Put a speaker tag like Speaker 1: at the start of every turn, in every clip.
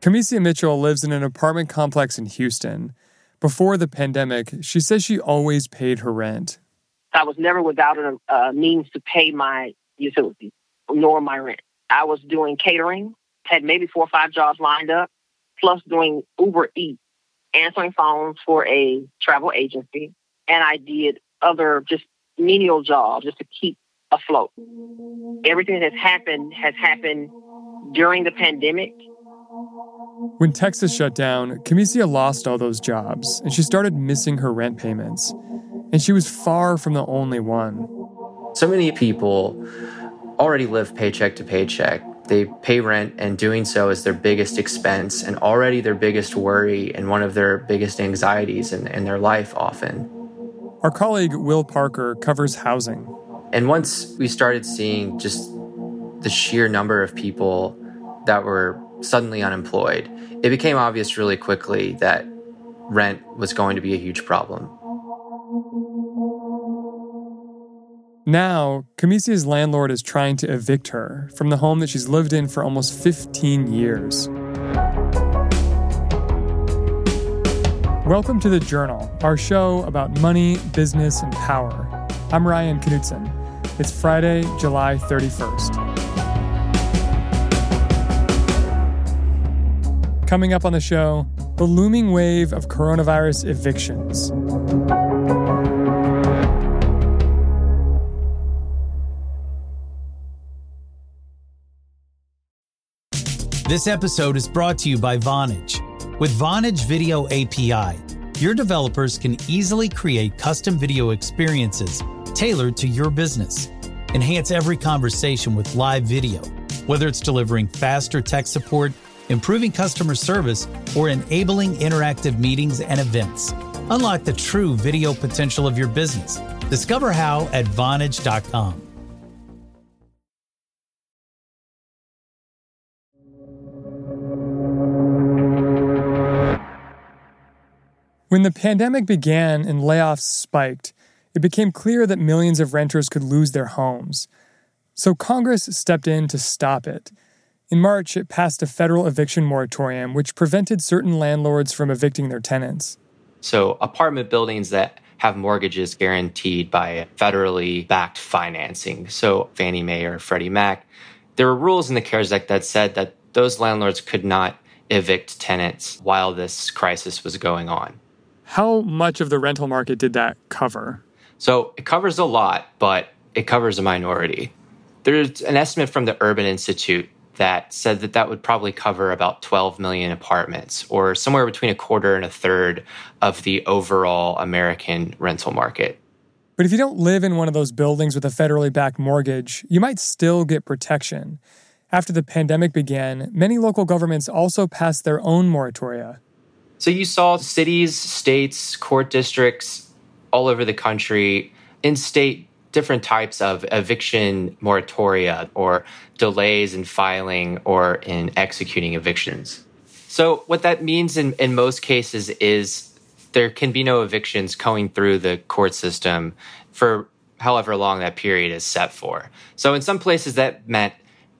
Speaker 1: Camicia Mitchell lives in an apartment complex in Houston. Before the pandemic, she says she always paid her rent.
Speaker 2: I was never without a, a means to pay my utilities nor my rent. I was doing catering, had maybe four or five jobs lined up, plus doing Uber Eats, answering phones for a travel agency, and I did other just menial jobs just to keep afloat. Everything that has happened has happened during the pandemic
Speaker 1: when Texas shut down, Camicia lost all those jobs and she started missing her rent payments. And she was far from the only one.
Speaker 3: So many people already live paycheck to paycheck. They pay rent, and doing so is their biggest expense and already their biggest worry and one of their biggest anxieties in, in their life, often.
Speaker 1: Our colleague Will Parker covers housing.
Speaker 3: And once we started seeing just the sheer number of people that were suddenly unemployed, it became obvious really quickly that rent was going to be a huge problem.
Speaker 1: Now, Camicia's landlord is trying to evict her from the home that she's lived in for almost 15 years. Welcome to The Journal, our show about money, business, and power. I'm Ryan Knutson. It's Friday, July 31st. Coming up on the show, the looming wave of coronavirus evictions.
Speaker 4: This episode is brought to you by Vonage. With Vonage Video API, your developers can easily create custom video experiences tailored to your business. Enhance every conversation with live video, whether it's delivering faster tech support improving customer service, or enabling interactive meetings and events. Unlock the true video potential of your business. Discover how at Vonage.com.
Speaker 1: When the pandemic began and layoffs spiked, it became clear that millions of renters could lose their homes. So Congress stepped in to stop it in March, it passed a federal eviction moratorium which prevented certain landlords from evicting their tenants.
Speaker 3: So, apartment buildings that have mortgages guaranteed by federally backed financing, so Fannie Mae or Freddie Mac, there were rules in the CARES Act that said that those landlords could not evict tenants while this crisis was going on.
Speaker 1: How much of the rental market did that cover?
Speaker 3: So, it covers a lot, but it covers a minority. There's an estimate from the Urban Institute that said that that would probably cover about 12 million apartments, or somewhere between a quarter and a third of the overall American rental market.
Speaker 1: But if you don't live in one of those buildings with a federally backed mortgage, you might still get protection. After the pandemic began, many local governments also passed their own moratoria.
Speaker 3: So you saw cities, states, court districts all over the country in state different types of eviction moratoria or delays in filing or in executing evictions. So, what that means in, in most cases is there can be no evictions going through the court system for however long that period is set for. So, in some places, that meant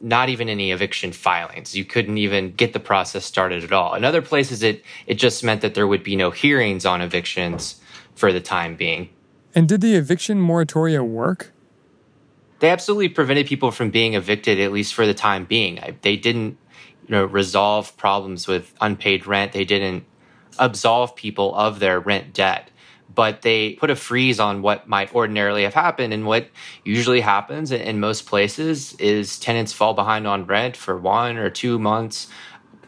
Speaker 3: not even any eviction filings. You couldn't even get the process started at all. In other places, it, it just meant that there would be no hearings on evictions for the time being.
Speaker 1: And did the eviction moratoria work?
Speaker 3: They absolutely prevented people from being evicted, at least for the time being. They didn't, you know, resolve problems with unpaid rent. They didn't absolve people of their rent debt. But they put a freeze on what might ordinarily have happened. And what usually happens in most places is tenants fall behind on rent for one or two months,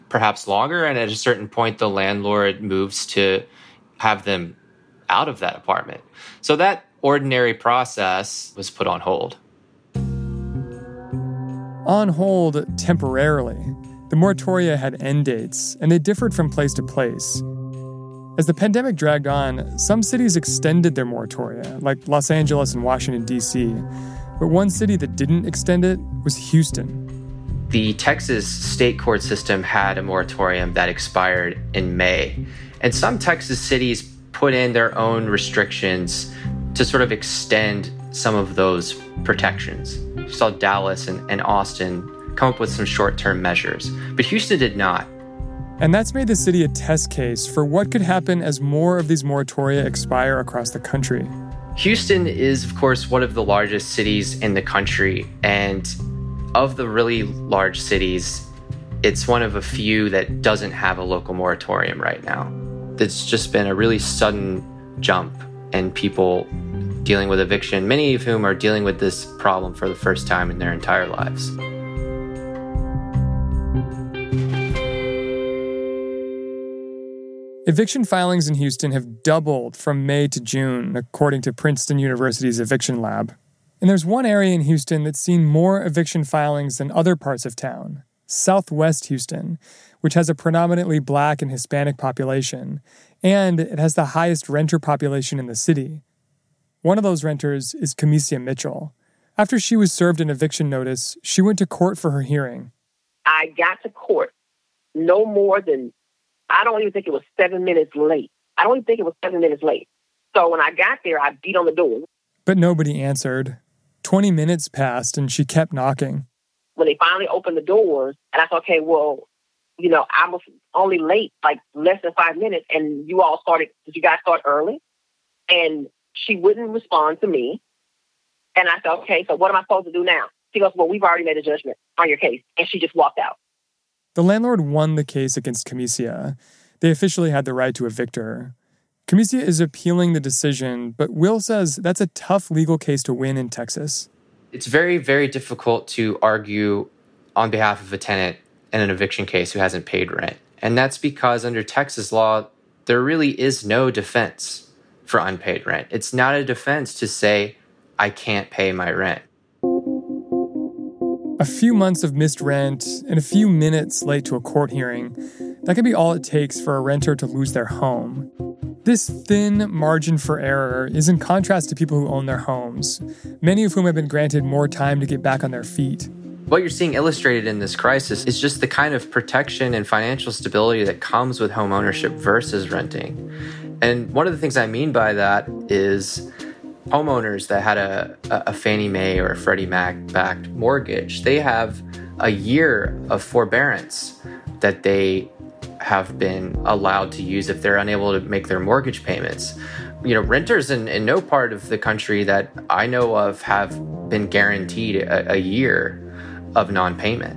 Speaker 3: perhaps longer. And at a certain point, the landlord moves to have them out of that apartment. So that ordinary process was put on hold.
Speaker 1: On hold temporarily. The moratoria had end dates, and they differed from place to place. As the pandemic dragged on, some cities extended their moratoria, like Los Angeles and Washington, D.C. But one city that didn't extend it was Houston.
Speaker 3: The Texas state court system had a moratorium that expired in May. And some Texas cities put in their own restrictions to sort of extend some of those protections. You saw Dallas and, and Austin come up with some short term measures, but Houston did not.
Speaker 1: And that's made the city a test case for what could happen as more of these moratoria expire across the country.
Speaker 3: Houston is, of course, one of the largest cities in the country. And of the really large cities, it's one of a few that doesn't have a local moratorium right now. It's just been a really sudden jump in people dealing with eviction, many of whom are dealing with this problem for the first time in their entire lives.
Speaker 1: Eviction filings in Houston have doubled from May to June, according to Princeton University's Eviction Lab. And there's one area in Houston that's seen more eviction filings than other parts of town Southwest Houston, which has a predominantly black and Hispanic population, and it has the highest renter population in the city. One of those renters is Camicia Mitchell. After she was served an eviction notice, she went to court for her hearing.
Speaker 2: I got to court no more than I don't even think it was seven minutes late. I don't even think it was seven minutes late. So when I got there, I beat on the door.
Speaker 1: But nobody answered. 20 minutes passed and she kept knocking.
Speaker 2: When they finally opened the doors, and I said, okay, well, you know, I was only late like less than five minutes, and you all started, did you guys start early? And she wouldn't respond to me. And I said, okay, so what am I supposed to do now? She goes, well, we've already made a judgment on your case. And she just walked out.
Speaker 1: The landlord won the case against Camicia. They officially had the right to evict her. Camicia is appealing the decision, but Will says that's a tough legal case to win in Texas.
Speaker 3: It's very, very difficult to argue on behalf of a tenant in an eviction case who hasn't paid rent. And that's because under Texas law, there really is no defense for unpaid rent. It's not a defense to say, I can't pay my rent.
Speaker 1: A few months of missed rent and a few minutes late to a court hearing, that can be all it takes for a renter to lose their home. This thin margin for error is in contrast to people who own their homes, many of whom have been granted more time to get back on their feet.
Speaker 3: What you're seeing illustrated in this crisis is just the kind of protection and financial stability that comes with home ownership versus renting. And one of the things I mean by that is homeowners that had a, a Fannie Mae or a Freddie Mac backed mortgage, they have a year of forbearance that they have been allowed to use if they're unable to make their mortgage payments. You know, renters in, in no part of the country that I know of have been guaranteed a, a year of non payment,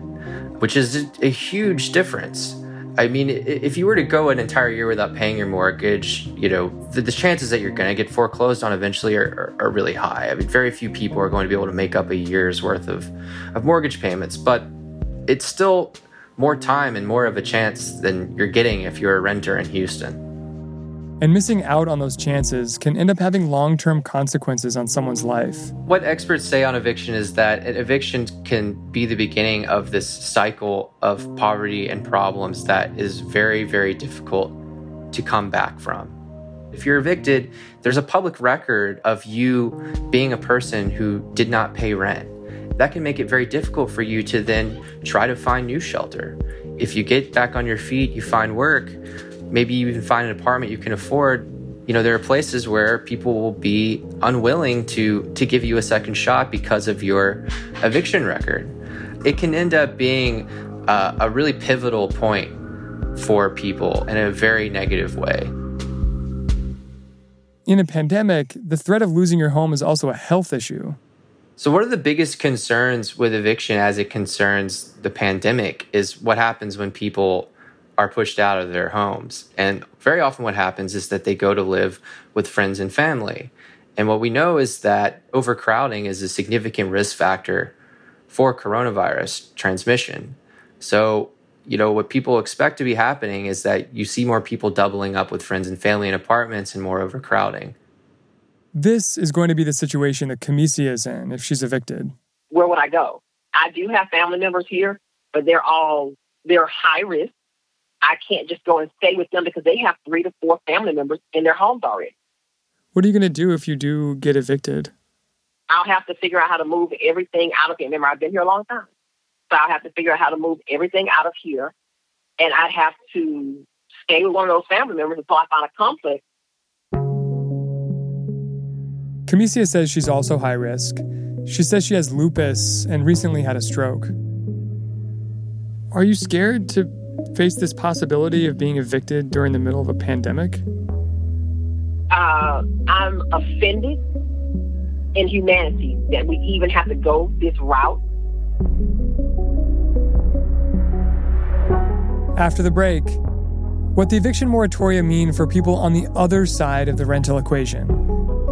Speaker 3: which is a, huge difference. I mean, if you were to go an entire year without paying your mortgage, you know, the, the chances that you're going to get foreclosed on eventually are, are, are, really high. I mean, very few people are going to be able to make up a year's worth of, of mortgage payments, but it's still more time and more of a chance than you're getting if you're a renter in Houston.
Speaker 1: And missing out on those chances can end up having long term consequences on someone's life.
Speaker 3: What experts say on eviction is that eviction can be the beginning of this cycle of poverty and problems that is very, very difficult to come back from. If you're evicted, there's a public record of you being a person who did not pay rent. That can make it very difficult for you to then try to find new shelter. If you get back on your feet, you find work, maybe you even find an apartment you can afford. You know there are places where people will be unwilling to to give you a second shot because of your eviction record. It can end up being uh, a really pivotal point for people in a very negative way.
Speaker 1: In a pandemic the threat of losing your home is also a health issue.
Speaker 3: So one of the biggest concerns with eviction as it concerns the pandemic is what happens when people are pushed out of their homes. And very often, what happens is that they go to live with friends and family. And what we know is that overcrowding is a significant risk factor for coronavirus transmission. So, you know, what people expect to be happening is that you see more people doubling up with friends and family in apartments and more overcrowding.
Speaker 1: This is going to be the situation that Camicia is in if she's evicted.
Speaker 2: Where would I go? I do have family members here, but they're all they're high risk. I can't just go and stay with them because they have three to four family members in their homes already.
Speaker 1: What are you going to do if you do get evicted?
Speaker 2: I'll have to figure out how to move everything out of here. Remember, I've been here a long time. So I'll have to figure out how to move everything out of here. And I'd have to stay with one of those family members until I find a complex.
Speaker 1: Camicia says she's also high risk. She says she has lupus and recently had a stroke. Are you scared to face this possibility of being evicted during the middle of a pandemic?
Speaker 2: Uh, I'm offended in humanity that we even have to go this route.
Speaker 1: After the break, what the eviction moratoria mean for people on the other side of the rental equation,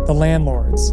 Speaker 1: the landlords.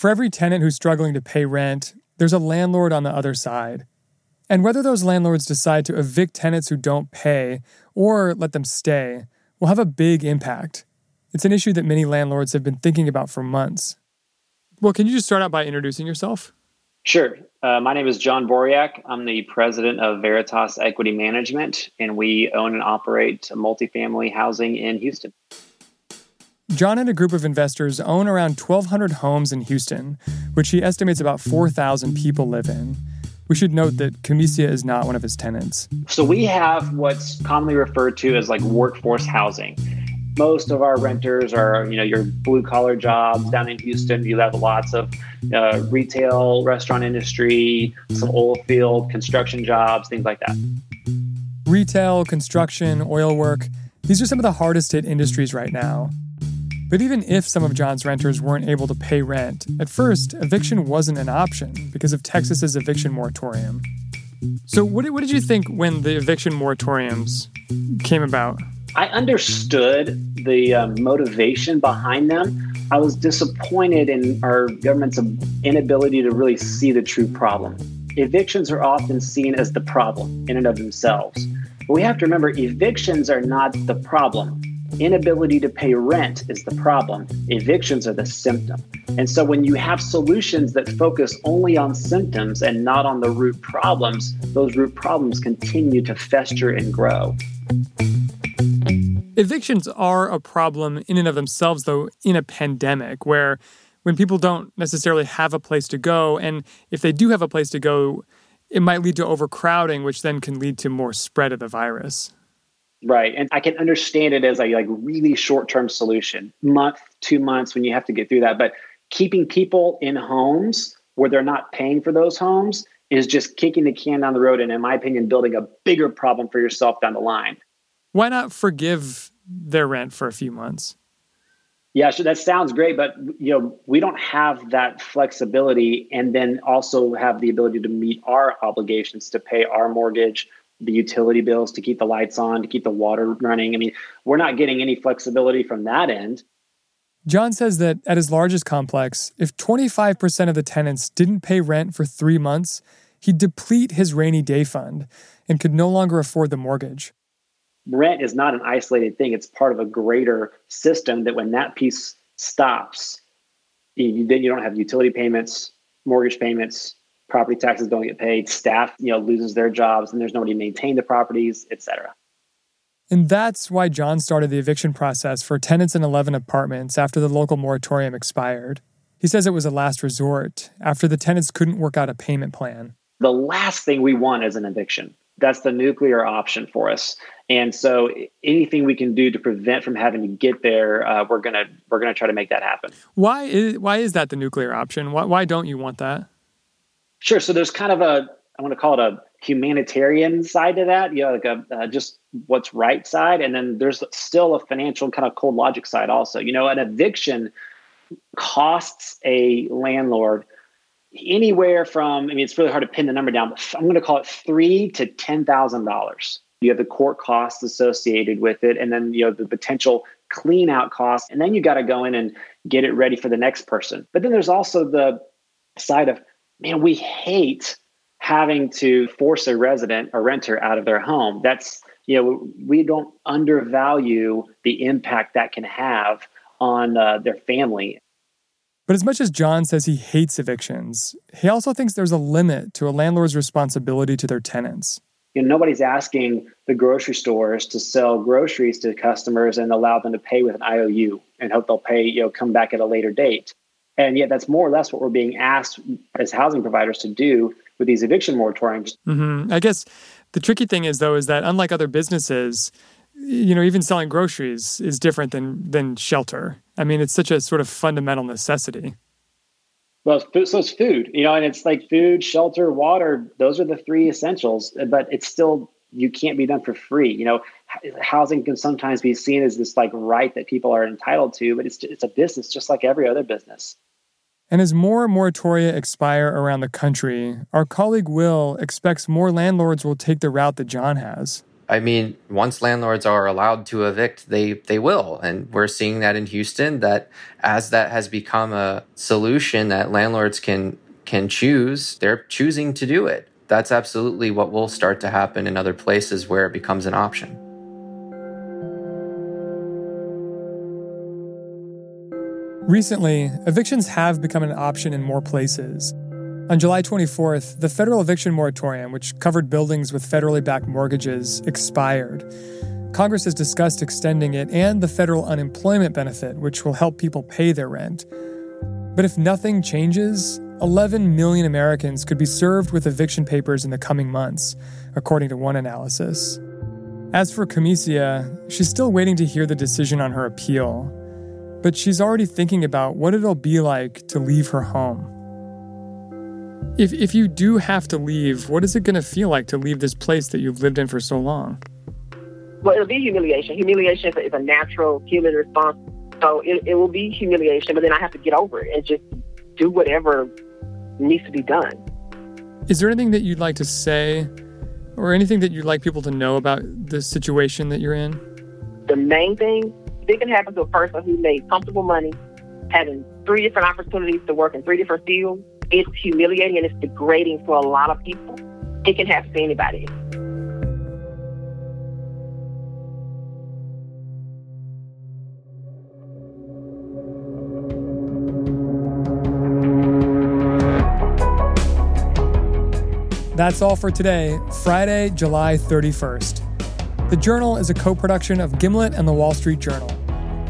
Speaker 1: For every tenant who's struggling to pay rent, there's a landlord on the other side. And whether those landlords decide to evict tenants who don't pay or let them stay will have a big impact. It's an issue that many landlords have been thinking about for months. Well, can you just start out by introducing yourself?
Speaker 5: Sure. Uh, my name is John Boriak. I'm the president of Veritas Equity Management, and we own and operate multifamily housing in Houston.
Speaker 1: John and a group of investors own around 1,200 homes in Houston, which he estimates about 4,000 people live in. We should note that Camicia is not one of his tenants.
Speaker 5: So we have what's commonly referred to as like workforce housing. Most of our renters are, you know, your blue collar jobs down in Houston. You have lots of uh, retail, restaurant industry, some oil field, construction jobs, things like that.
Speaker 1: Retail, construction, oil work, these are some of the hardest hit industries right now. But even if some of John's renters weren't able to pay rent, at first, eviction wasn't an option because of Texas's eviction moratorium. So, what did, what did you think when the eviction moratoriums came about?
Speaker 5: I understood the uh, motivation behind them. I was disappointed in our government's inability to really see the true problem. Evictions are often seen as the problem in and of themselves. But we have to remember evictions are not the problem. Inability to pay rent is the problem. Evictions are the symptom. And so when you have solutions that focus only on symptoms and not on the root problems, those root problems continue to fester and grow.
Speaker 1: Evictions are a problem in and of themselves, though, in a pandemic where when people don't necessarily have a place to go, and if they do have a place to go, it might lead to overcrowding, which then can lead to more spread of the virus.
Speaker 5: Right. And I can understand it as a like really short-term solution, month, two months when you have to get through that. But keeping people in homes where they're not paying for those homes is just kicking the can down the road and in my opinion building a bigger problem for yourself down the line.
Speaker 1: Why not forgive their rent for a few months?
Speaker 5: Yeah, so that sounds great, but you know, we don't have that flexibility and then also have the ability to meet our obligations to pay our mortgage, the utility bills to keep the lights on, to keep the water running. I mean, we're not getting any flexibility from that end.
Speaker 1: John says that at his largest complex, if 25% of the tenants didn't pay rent for three months, he'd deplete his rainy day fund and could no longer afford the mortgage.
Speaker 5: Rent is not an isolated thing, it's part of a greater system that when that piece stops, you, then you don't have utility payments, mortgage payments, property taxes don't get paid, staff, you know, loses their jobs and there's nobody to maintain the properties, etc.
Speaker 1: And that's why John started the eviction process for tenants in 11 apartments after the local moratorium expired. He says it was a last resort after the tenants couldn't work out a payment plan.
Speaker 5: The last thing we want is an eviction. That's the nuclear option for us. And so anything we can do to prevent from having to get there, uh, we're gonna we're gonna try to make that happen.
Speaker 1: Why is why is that the nuclear option? Why why don't you want that?
Speaker 5: Sure. So there's kind of a I want to call it a humanitarian side to that, you know, like a uh, just what's right side, and then there's still a financial kind of cold logic side also. You know, an eviction costs a landlord anywhere from I mean, it's really hard to pin the number down, but I'm going to call it three to ten thousand dollars. You have the court costs associated with it, and then you know the potential clean out costs, and then you got to go in and get it ready for the next person. But then there's also the side of man, we hate having to force a resident, a renter out of their home. That's, you know, we don't undervalue the impact that can have on uh, their family.
Speaker 1: But as much as John says he hates evictions, he also thinks there's a limit to a landlord's responsibility to their tenants.
Speaker 5: You know, nobody's asking the grocery stores to sell groceries to customers and allow them to pay with an IOU and hope they'll pay, you know, come back at a later date. And yet, that's more or less what we're being asked as housing providers to do with these eviction moratoriums.
Speaker 1: Mm-hmm. I guess the tricky thing is, though, is that unlike other businesses, you know, even selling groceries is different than than shelter. I mean, it's such a sort of fundamental necessity.
Speaker 5: Well, so it's food, you know, and it's like food, shelter, water. Those are the three essentials, but it's still you can't be done for free. You know, housing can sometimes be seen as this like right that people are entitled to, but it's it's a business just like every other business.
Speaker 1: And as more moratoria expire around the country, our colleague Will expects more landlords will take the route that John has.
Speaker 3: I mean, once landlords are allowed to evict, they they will, and we're seeing that in Houston. That as that has become a solution that landlords can can choose, they're choosing to do it. That's absolutely what will start to happen in other places where it becomes an option.
Speaker 1: Recently, evictions have become an option in more places. On July 24th, the federal eviction moratorium, which covered buildings with federally backed mortgages, expired. Congress has discussed extending it and the federal unemployment benefit, which will help people pay their rent. But if nothing changes, 11 million Americans could be served with eviction papers in the coming months, according to one analysis. As for Camicia, she's still waiting to hear the decision on her appeal but she's already thinking about what it'll be like to leave her home. If, if you do have to leave, what is it going to feel like to leave this place that you've lived in for so long?
Speaker 2: Well, it'll be humiliation. Humiliation is a natural human response. So it, it will be humiliation, but then I have to get over it and just do whatever needs to be done.
Speaker 1: Is there anything that you'd like to say or anything that you'd like people to know about the situation that you're in?
Speaker 2: The main thing it can happen to a person who made comfortable money, having three different opportunities to work in three different fields. It's humiliating and it's degrading for a lot of people. It can happen to anybody.
Speaker 1: That's all for today, Friday, July 31st. The Journal is a co production of Gimlet and the Wall Street Journal.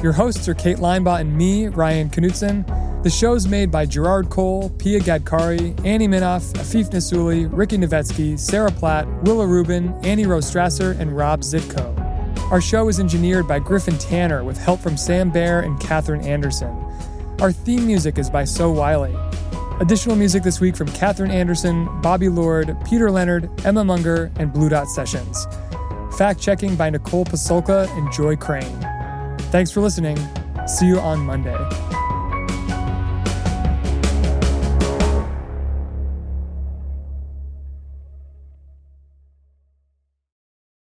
Speaker 1: Your hosts are Kate Linebaugh and me, Ryan Knutson. The show's made by Gerard Cole, Pia Gadkari, Annie Minoff, Afeef Nessouli, Ricky Novetsky, Sarah Platt, Willa Rubin, Annie Rose Strasser, and Rob Szypko. Our show is engineered by Griffin Tanner with help from Sam Bair and Katherine Anderson. Our theme music is by So Wylie. Additional music this week from Katherine Anderson, Bobby Lord, Peter Leonard, Emma Munger, and Blue Dot Sessions. Fact checking by Nicole Pasulka and Joy Crane. Thanks for listening. See you on Monday.